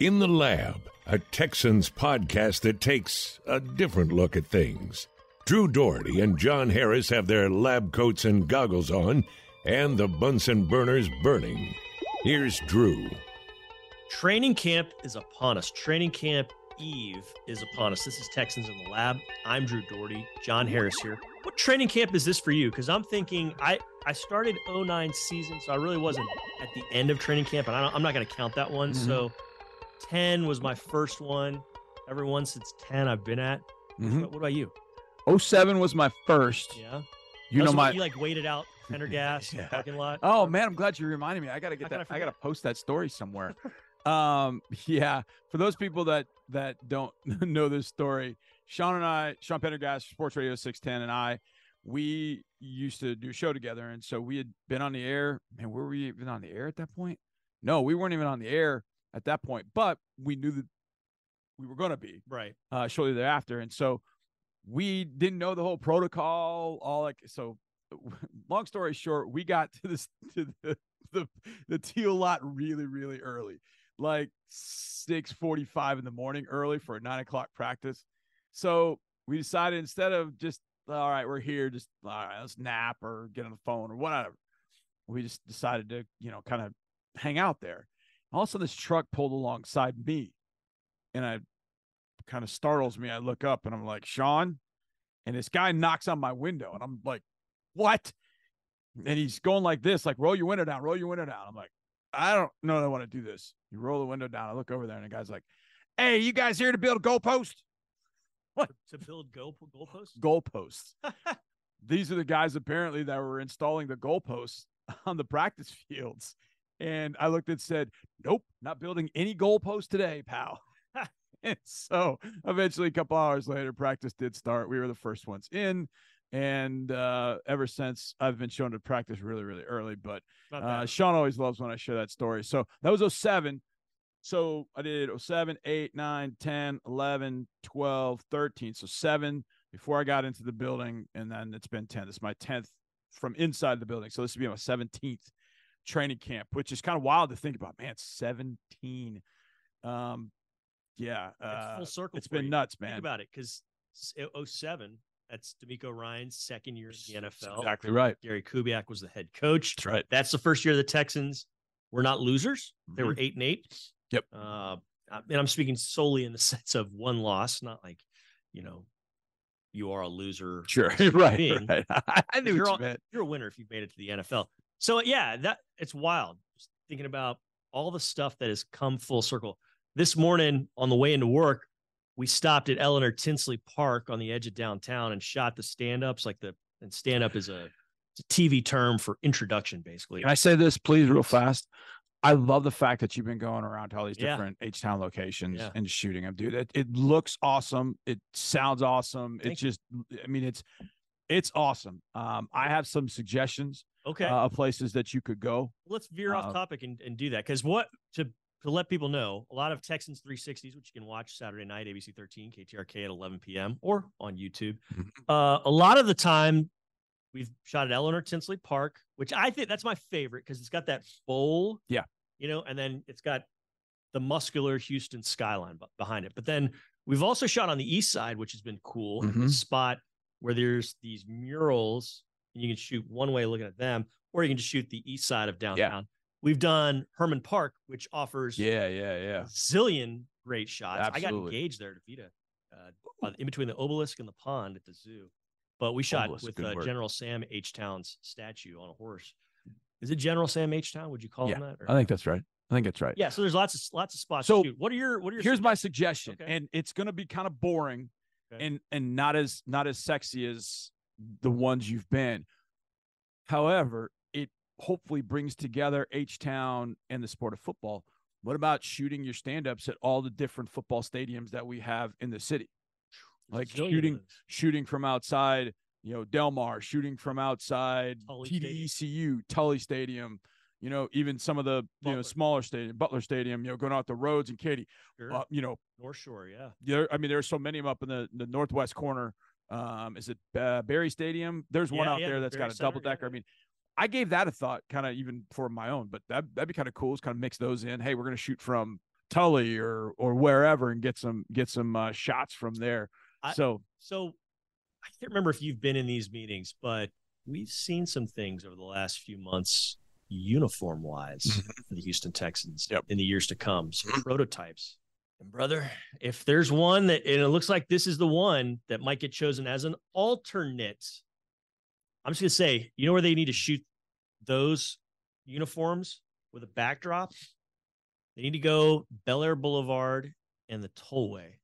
In the Lab, a Texans podcast that takes a different look at things. Drew Dougherty and John Harris have their lab coats and goggles on, and the Bunsen burners burning. Here's Drew. Training camp is upon us. Training camp eve is upon us. This is Texans in the Lab. I'm Drew Dougherty. John Harris here. What training camp is this for you? Because I'm thinking I I started 09 season, so I really wasn't at the end of training camp, and I am not going to count that one. Mm-hmm. So 10 was my first one. Every one since 10 I've been at. Mm-hmm. What, about you? 07 was my first. Yeah. You know my you like waited out Pendergast yeah. parking lot. Oh man, I'm glad you reminded me. I gotta get How that. I, I, gotta post that story somewhere. um, yeah. For those people that that don't know this story, Sean and I, Sean Pendergast, Sports Radio 610, and I, we used to do a show together, and so we had been on the air. Man, were we even on the air at that point? No, we weren't even on the air at that point, but we knew that we were going to be right uh, shortly thereafter, and so we didn't know the whole protocol. All like so. Long story short, we got to this to the the, the teal lot really really early, like six forty five in the morning, early for a nine o'clock practice. So we decided instead of just all right, we're here, just all right, let's nap or get on the phone or whatever. We just decided to, you know, kind of hang out there. All of a sudden, this truck pulled alongside me, and I kind of startles me. I look up and I'm like, Sean, and this guy knocks on my window, and I'm like, what? And he's going like this, like, roll your window down, roll your window down. I'm like, I don't know that I want to do this. You roll the window down. I look over there, and the guy's like, Hey, you guys here to build a goalpost? What? To build goal goalposts? Goalposts. These are the guys apparently that were installing the goalposts on the practice fields. And I looked and said, Nope, not building any goalposts today, pal. and so eventually, a couple hours later, practice did start. We were the first ones in. And uh, ever since, I've been shown to practice really, really early. But uh, Sean always loves when I share that story. So that was 07. So I did 07, 8, 9, 10, 11, 12, 13. So seven before I got into the building. And then it's been 10. This is my 10th from inside the building. So this would be my 17th training camp, which is kind of wild to think about. Man, 17. Um, yeah, uh, full circle. It's been you. nuts, man. Think about it, because 07, that's DeMeco Ryans' second year in the NFL. exactly right. Gary Kubiak was the head coach. That's right. That's the first year the Texans. We're not losers. Mm-hmm. They were mm-hmm. eight and eight. Yep. Uh, and I'm speaking solely in the sense of one loss, not like, you know, you are a loser. Sure. right. right. I knew you're, you all, you're a winner if you've made it to the NFL. So yeah, that it's wild. Just thinking about all the stuff that has come full circle. This morning on the way into work, we stopped at Eleanor Tinsley Park on the edge of downtown and shot the stand-ups. Like the and stand-up is a, a TV term for introduction, basically. Can I say this, please, real fast? I love the fact that you've been going around to all these different. H Town locations yeah. and shooting them, dude. It, it looks awesome. It sounds awesome. Thank it's just, I mean, it's it's awesome. Um, I have some suggestions okay. uh, places that you could go. Let's veer uh, off topic and, and do that because what to to let people know a lot of texans 360s which you can watch saturday night abc 13 ktrk at 11 p.m or on youtube. Mm-hmm. uh, a lot of the time we've shot at eleanor tinsley park which i think that's my favorite because it's got that bowl yeah. you know and then it's got the muscular houston skyline behind it. But then we've also shot on the east side which has been cool mm-hmm. spot where there's these murals you can shoot one way looking at them, or you can just shoot the east side of downtown. Yeah. We've done Hermann Park, which offers yeah, yeah, yeah, zillion great shots. Absolutely. I got engaged there to feed a uh, in between the obelisk and the pond at the zoo. But we shot obelisk, with uh, General Sam Houston's statue on a horse. Is it General Sam H. Town? Would you call yeah, him that? Or? I think that's right. I think that's right. Yeah. So there's lots of lots of spots. So what are your what are your? Here's my suggestion, okay. and it's going to be kind of boring, okay. and and not as not as sexy as the ones you've been. However, it hopefully brings together H Town and the sport of football. What about shooting your stand ups at all the different football stadiums that we have in the city? Like shooting shooting from outside, you know, Delmar, shooting from outside Tully TDECU, Stadium. Tully Stadium, you know, even some of the Butler. you know smaller stadium, Butler Stadium, you know, going out the roads and Katy, sure. uh, you know, North Shore, yeah. There, I mean, there's so many of them up in the, the northwest corner um, is it uh, Barry Stadium? There's one out yeah, there that's Barry got a Center, double decker. Yeah. I mean, I gave that a thought, kind of even for my own, but that that'd be kind of cool. Is kind of mix those in. Hey, we're gonna shoot from Tully or or wherever and get some get some uh, shots from there. I- so So I can't remember if you've been in these meetings, but we've seen some things over the last few months, uniform wise, for the Houston Texans Yep. in the years to come. Some prototypes. And brother, if there's one that and it looks like this is the one that might get chosen as an alternate, I'm just gonna say, you know where they need to shoot those uniforms with a backdrop? They need to go Bellaire Boulevard and the tollway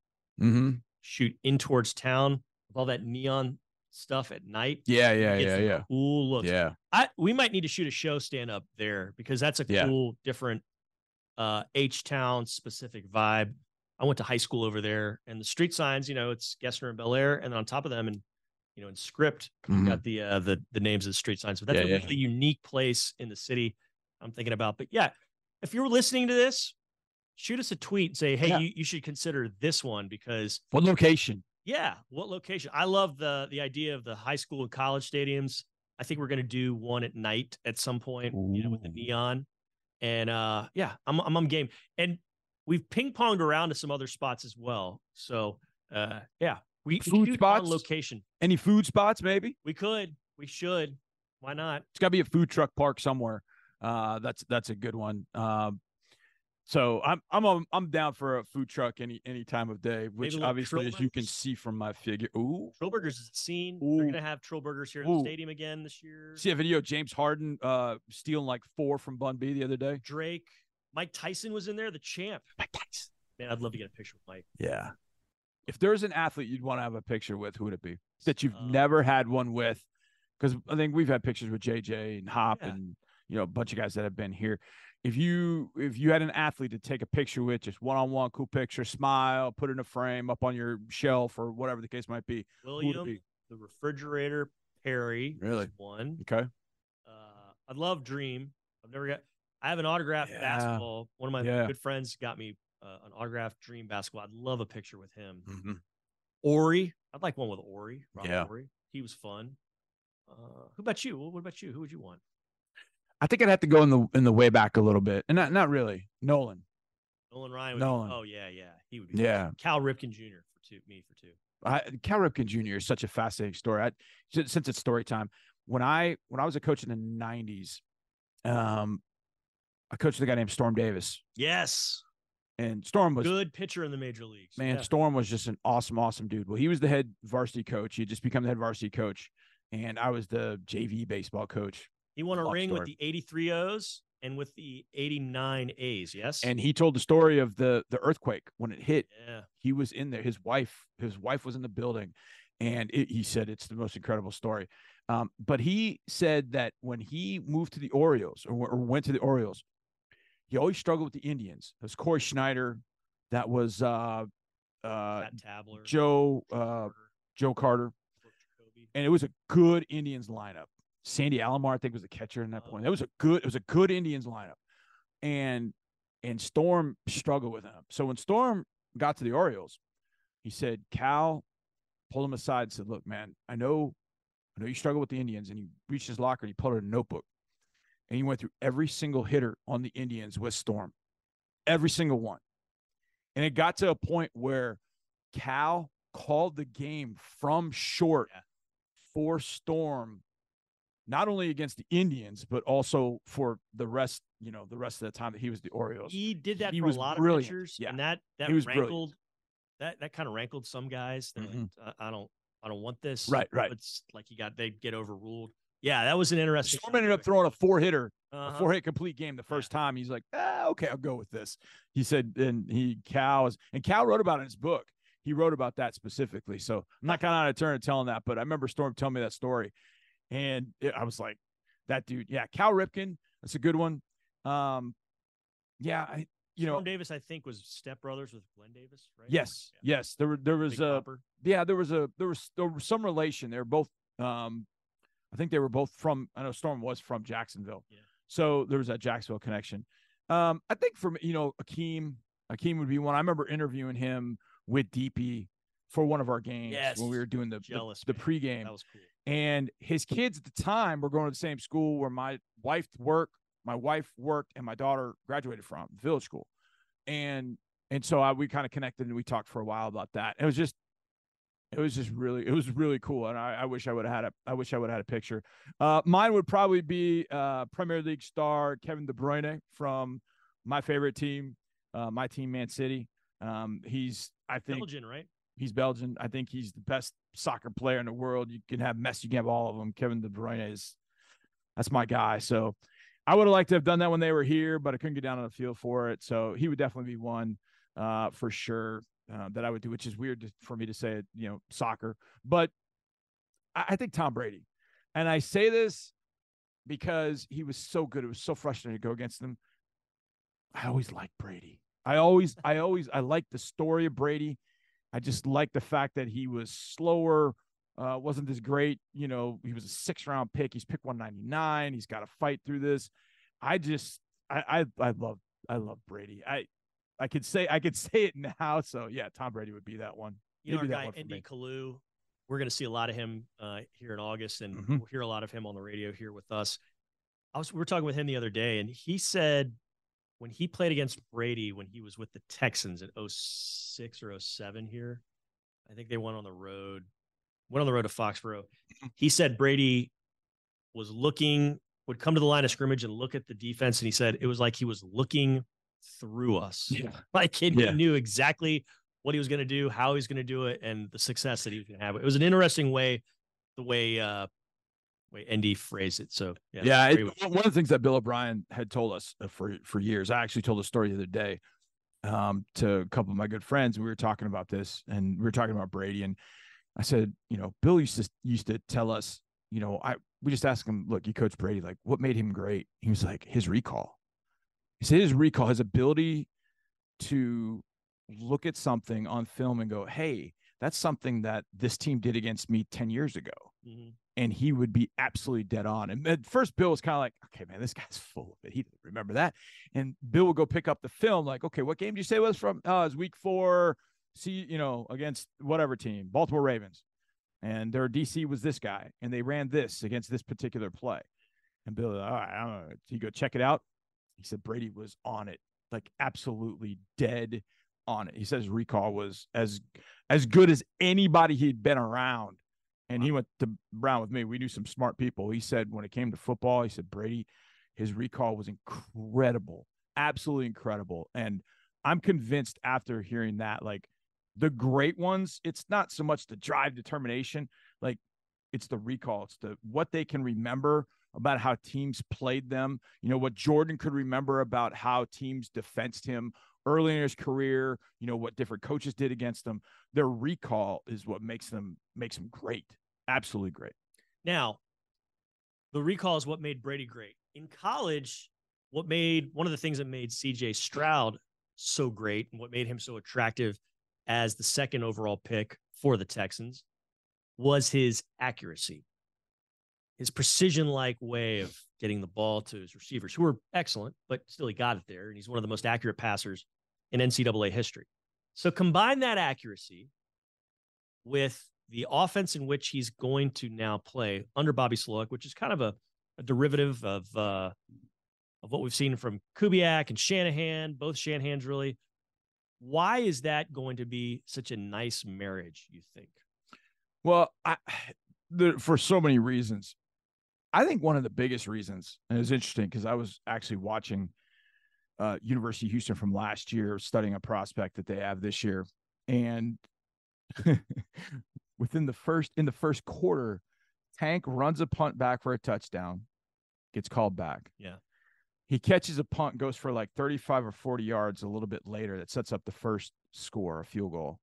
mm-hmm. shoot in towards town with all that neon stuff at night. yeah, yeah, yeah, yeah, Cool look. yeah. I we might need to shoot a show stand up there because that's a Yeah. cool, different uh H Town specific vibe. I went to high school over there and the street signs, you know, it's Gessner and Bellaire, and then on top of them and you know, in script, Mhm. got the uh the the names of the street signs. But that's Yeah, a yeah. really unique place in the city I'm thinking about. But yeah, if you're listening to this, shoot us a tweet and say, hey, Yeah. you, you should consider this one because What location? yeah, what location? I love the the idea of the high school and college stadiums. I think we're gonna do one at night at some point, you know, with the neon. And uh yeah, I'm I'm on game. And we've ping ponged around to some other spots as well. So uh yeah, we Food spots? location. Any food spots? Maybe We could, we should. Why not? it's got to be a food truck park somewhere. Uh, that's that's a good one. Um, so I'm I'm um, I'm down for a food truck any any time of day, which obviously as you can see from my figure. Ooh, Trill Burgers is a scene. They're gonna have Trill Burgers here in the stadium again this year. see a video of James Harden uh stealing like four from Bun B the other day. Drake, Mike Tyson was in there, the champ. Mike Tyson. Man, I'd love to get a picture with Mike. Yeah. If there's an athlete you'd want to have a picture with, who would it be? That you've Um, never had one with? Because I think we've had pictures with JJ and Hop Yeah. and you know a bunch of guys that have been here. If you if you had an athlete to take a picture with, just one on one, cool picture, smile, put it in a frame up on your shelf or whatever the case might be. Who would it William, be? the refrigerator, Perry. Really? is One. Okay. Uh, I love Dream. I've never got. I have an autographed Yeah. basketball. One of my Yeah. good friends got me uh, an autographed Dream basketball. I'd love a picture with him. Mm-hmm. Horry. I'd like one with Horry. Robert Yeah. Horry. He was fun. Uh, who about you? What about you? Who would you want? I think I'd have to go in the in the way back a little bit, and not not really. Nolan. Nolan Ryan. Nolan. Be, oh yeah, yeah. He would be. Yeah. Cal Ripken Jr. for two. Me for two. I, Cal Ripken Jr. is such a fascinating story. I, since since it's story time, when I when I was a coach in the '90s, um, I coached a guy named Storm Davis, Yes. and Storm was Good pitcher in the major leagues. man. Yeah. Storm was just an awesome, awesome dude. Well, he was the head varsity coach. He had just become the head varsity coach, and I was the JV baseball coach. He won a ring with the 83 O's and with the 89 A's. Yes. And he told the story of the the earthquake when it hit. yeah. he was in there. His wife, his wife was in the building, and it, he said it's the most incredible story. Um, but he said that when he moved to the Orioles or, or went to the Orioles, he always struggled with the Indians. It was Cory Snyder, that was uh, uh, Tabler. Joe uh, Carter, Joe Carter, and it was a good Indians lineup. Sandy Alomar, I think, was the catcher in that Oh. point. That was a good. It was a good Indians lineup, and and Storm struggled with him. So when Storm got to the Orioles, he said, "Cal pulled him aside and said, "Look, man, I know, I know you struggle with the Indians." And he reached his locker and he pulled out a notebook, and he went through every single hitter on the Indians with Storm, every single one, and it got to a point where Cal called the game from short for Storm, not only against the Indians, but also for the rest, you know, the rest of the time that he was the Orioles. He did that He for was a lot brilliant. of pitchers. Yeah. And that that was brilliant. rankled that that kind of rankled some guys. Mhm. like, I, I don't I don't want this. Right, right. It's like you got they get overruled. Yeah, that was an interesting. Storm ended up throwing a four hitter, a Uh-huh. four hit complete game the first time. He's like, ah, okay, I'll go with this. He said, and he is, and Cal wrote about it in his book. He wrote about that specifically. So I'm not kind of out of turn of telling that, but I remember Storm telling me that story, and it, I was like, that dude, yeah, Cal Ripken, that's a good one. Um, yeah, I, you know, Davis, I think, was stepbrothers with Glenn Davis, right? yes, Yeah. yes, there were there was Big a Popper. yeah, there was a there was there was some relation. They were both um I think they were both from I know Storm was from Jacksonville. Yeah. So there was that Jacksonville connection. Um I think from you know Akeem Akeem would be one. I remember interviewing him with DP for one of our games Yes. when we were doing the the, Jealous, the man. pregame. That was cool. And his kids at the time were going to the same school where my wife worked, my wife worked, and my daughter graduated from Village School. and and so I, we kind of connected and we talked for a while about that. It was just it was just really it was really cool and i, I wish i would have had a i wish i would have had a picture. Uh, mine would probably be uh, premier league star kevin de bruyne from my favorite team uh, my team man city. Um, he's i think Belgian, right? he's belgian. I think he's the best soccer player in the world. You can have messi you can have all of them kevin de bruyne is that's my guy. So i would have liked to have done that when they were here but i couldn't get down on the field for it. So he would definitely be one uh, for sure uh, that I would do, which is weird to, for me to say, it, you know, soccer. But I, I, think Tom Brady, and I say this because he was so good. It was so frustrating to go against him. I always liked Brady. I always, I always, I like the story of Brady. I just like the fact that he was slower, uh, wasn't this great. You know, he was a six round pick. He's picked 199. He's got to fight through this. I just, I, I, I love, I love Brady. I, I could say I could say it now. So yeah, Tom Brady would be that one. You Maybe know, our guy N.D. Kalu. We're going to see a lot of him uh, here in August, and mm-hmm. we'll hear a lot of him on the radio here with us. I was we were talking with him the other day, and he said when he played against Brady when he was with the Texans in 06 or 07 here, I think they went on the road, went on the road to Foxborough. He said Brady was looking, would come to the line of scrimmage and look at the defense, and he said it was like he was looking through us. Yeah. Like he, yeah. knew exactly what he was going to do, how he was going to do it, and the success that he was going to have. It was an interesting way, the way uh way N.D. phrased it. So yeah, yeah it, one of the things that Bill O'Brien had told us uh, for for years. I actually told a story the other day um, to a couple of my good friends. We were talking about this, and we were talking about Brady, and I said, you know, Bill used to used to tell us, you know, I we just asked him, look, you coach Brady, like what made him great? He was like his recall his recall, his ability to look at something on film and go, hey, that's something that this team did against me 10 years ago. Mm-hmm. And he would be absolutely dead on. And at first, Bill was kind of like, okay, man, this guy's full of it. He didn't remember that. And Bill would go pick up the film, like, okay, what game did you say was from? Oh, it was week four, see, you know, against whatever team, Baltimore Ravens. And their DC was this guy. And they ran this against this particular play. And Bill, all right, I don't know. He go check it out. He said Brady was on it, like absolutely dead on it. He says recall was as as good as anybody he'd been around. And he went to Brown with me. We knew some smart people. He said when it came to football, he said Brady, his recall was incredible, absolutely incredible. And I'm convinced after hearing that, like the great ones, it's not so much the drive determination, like it's the recall, it's the what they can remember about how teams played them. You know, what Jordan could remember about how teams defensed him early in his career, you know, what different coaches did against them. Their recall is what makes them makes them great. Absolutely great. Now, the recall is what made Brady great. In college, what made one of the things that made CJ Stroud so great and what made him so attractive as the second overall pick for the Texans was his accuracy his precision like way of getting the ball to his receivers, who were excellent, but still he got it there. And he's one of the most accurate passers in NCAA history. So combine that accuracy with the offense in which he's going to now play under Bobby Slowik, which is kind of a, a derivative of uh, of what we've seen from Kubiak and Shanahan, both Shanahans really. Why is that going to be such a nice marriage, you think? Well, I, for so many reasons. I think one of the biggest reasons, and it's interesting because I was actually watching uh, University of Houston from last year, studying a prospect that they have this year, and within the first in the first quarter, Tank runs a punt back for a touchdown, gets called back. Yeah. He catches a punt, goes for like 35 or 40 yards a little bit later that sets up the first score, a field goal.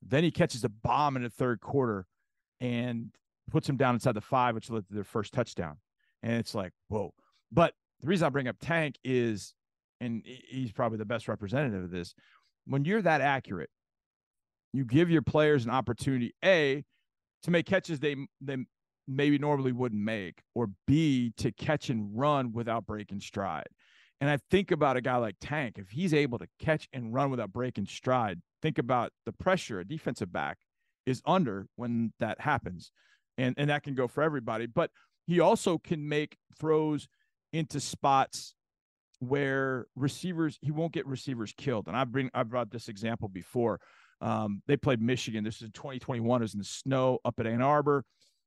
Then he catches a bomb in the third quarter and puts him down inside the five, which led to their first touchdown. And it's like, whoa. But the reason I bring up Tank is, and he's probably the best representative of this, when you're that accurate, you give your players an opportunity, A, to make catches they they maybe normally wouldn't make, or B, to catch and run without breaking stride. And I think about a guy like Tank, if he's able to catch and run without breaking stride, think about the pressure a defensive back is under when that happens and and that can go for everybody. But he also can make throws into spots where receivers he won't get receivers killed. And I bring I brought this example before. Um, they played Michigan. This is 2021. It was in the snow up at Ann Arbor,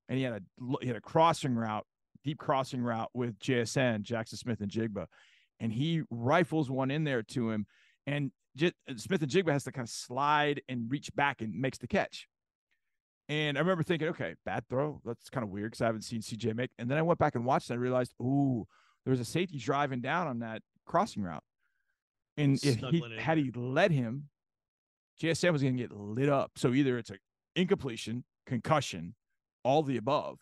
and he had a he had a crossing route, deep crossing route with JSN Jaxon Smith-Njigba, and he rifles one in there to him, and J- Smith-Njigba has to kind of slide and reach back and makes the catch. And I remember thinking, okay, bad throw. That's kind of weird because I haven't seen CJ make. And then I went back and watched and I realized, ooh, there was a safety driving down on that crossing route. And if he had he led him, JSN was going to get lit up. So either it's an incompletion, concussion, all the above.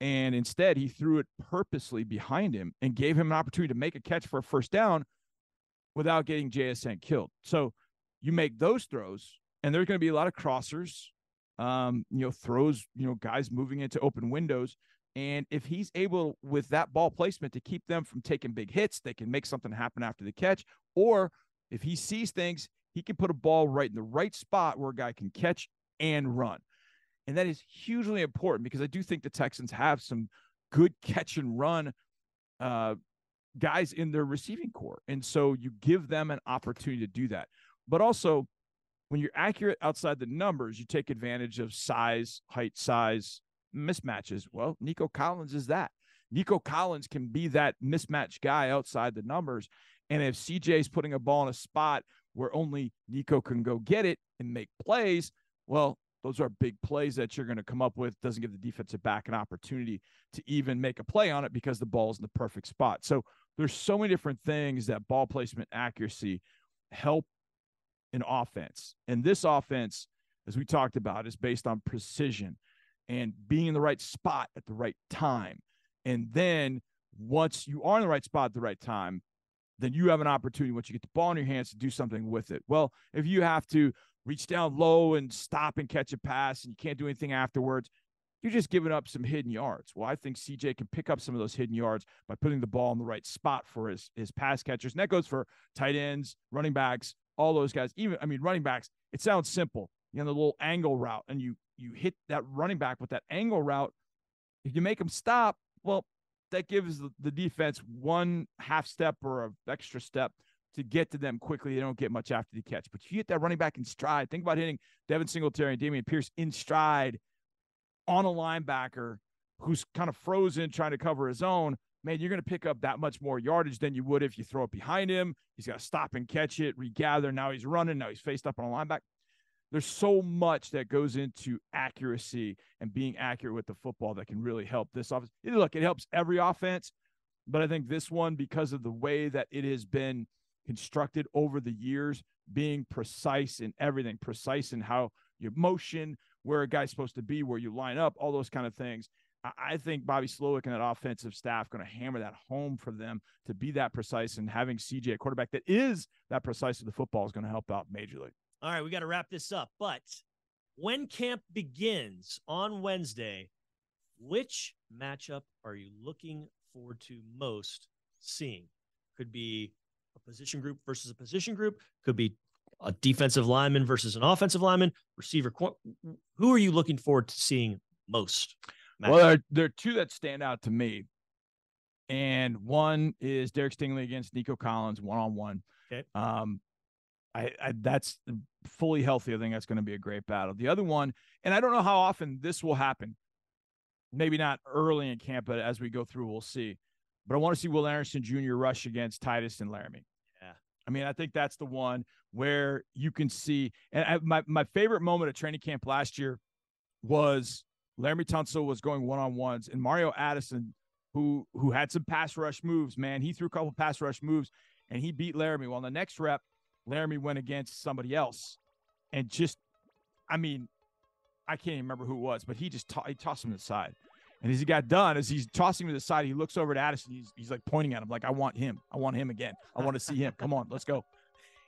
And instead, he threw it purposely behind him and gave him an opportunity to make a catch for a first down without getting JSN killed. So you make those throws, and there's going to be a lot of crossers, um, you know, throws, you know, guys moving into open windows. And if he's able with that ball placement to keep them from taking big hits, they can make something happen after the catch. Or if he sees things, he can put a ball right in the right spot where a guy can catch and run. And that is hugely important because I do think the Texans have some good catch and run uh, guys in their receiving corps. And so you give them an opportunity to do that. But also, when you're accurate outside the numbers, you take advantage of size, height, size mismatches. Well, Nico Collins is that. Nico Collins can be that mismatch guy outside the numbers. And if CJ is putting a ball in a spot where only Nico can go get it and make plays, well, those are big plays that you're going to come up with. Doesn't give the defensive back an opportunity to even make a play on it because the ball's in the perfect spot. So there's so many different things that ball placement accuracy help in offense. And this offense, as we talked about, is based on precision and being in the right spot at the right time. And then once you are in the right spot at the right time, then you have an opportunity once you get the ball in your hands to do something with it. Well, if you have to reach down low and stop and catch a pass and you can't do anything afterwards, you're just giving up some hidden yards. Well, I think CJ can pick up some of those hidden yards by putting the ball in the right spot for his his pass catchers. And that goes for tight ends, running backs, all those guys. Even I mean, running backs. It sounds simple. You know, the little angle route, and you you hit that running back with that angle route. If you make them stop, well, that gives the defense one half step or an extra step to get to them quickly. They don't get much after the catch. But you hit that running back in stride. Think about hitting Devin Singletary and Dameon Pierce in stride on a linebacker who's kind of frozen trying to cover his own, man, you're going to pick up that much more yardage than you would if you throw it behind him. He's got to stop and catch it, regather. Now he's running. Now he's faced up on a linebacker. There's so much that goes into accuracy and being accurate with the football that can really help this offense. Look, it helps every offense, but I think this one, because of the way that it has been constructed over the years, being precise in everything, precise in how your motion, where a guy's supposed to be, where you line up, all those kind of things. I think Bobby Slowik and that offensive staff going to hammer that home for them to be that precise and having CJ a quarterback that is that precise with the football is going to help out majorly. All right, we got to wrap this up. But when camp begins on Wednesday, which matchup are you looking forward to most seeing? Could be a position group versus a position group, could be a defensive lineman versus an offensive lineman, receiver. Who are you looking forward to seeing most? Matt? Well, there, there are two that stand out to me. And one is Derek Stingley against Nico Collins one on one. Okay. Um, I, I, that's fully healthy. I think that's going to be a great battle. The other one, and I don't know how often this will happen. Maybe not early in camp, but as we go through, we'll see. But I want to see Will Anderson Jr. rush against Tytus and Laremy. Yeah. I mean, I think that's the one where you can see. And I, my my favorite moment of training camp last year was Laremy Tunsil was going one on ones, and Mario Addison, who who had some pass rush moves. Man, he threw a couple pass rush moves, and he beat Laremy. Well, in the next rep, Laremy went against somebody else, and just, I mean, I can't even remember who it was, but he just he tossed him to the side. And as he got done, as he's tossing him to the side, he looks over at Addison. He's, he's like pointing at him, like, I want him. I want him again. I want to see him. Come on, let's go.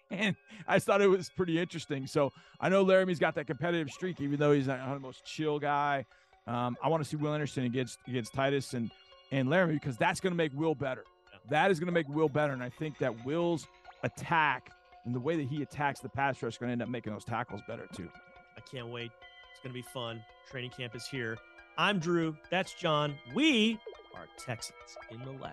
and I thought it was pretty interesting. So I know Laremy's got that competitive streak, even though he's not the most chill guy. Um, I want to see Will Anderson against against Tytus and and Laremy because that's going to make Will better. That is going to make Will better, and I think that Will's attack and the way that he attacks the pass rush is going to end up making those tackles better too. I can't wait. It's going to be fun. Training camp is here. I'm Drew. That's John. We are Texans in the lab.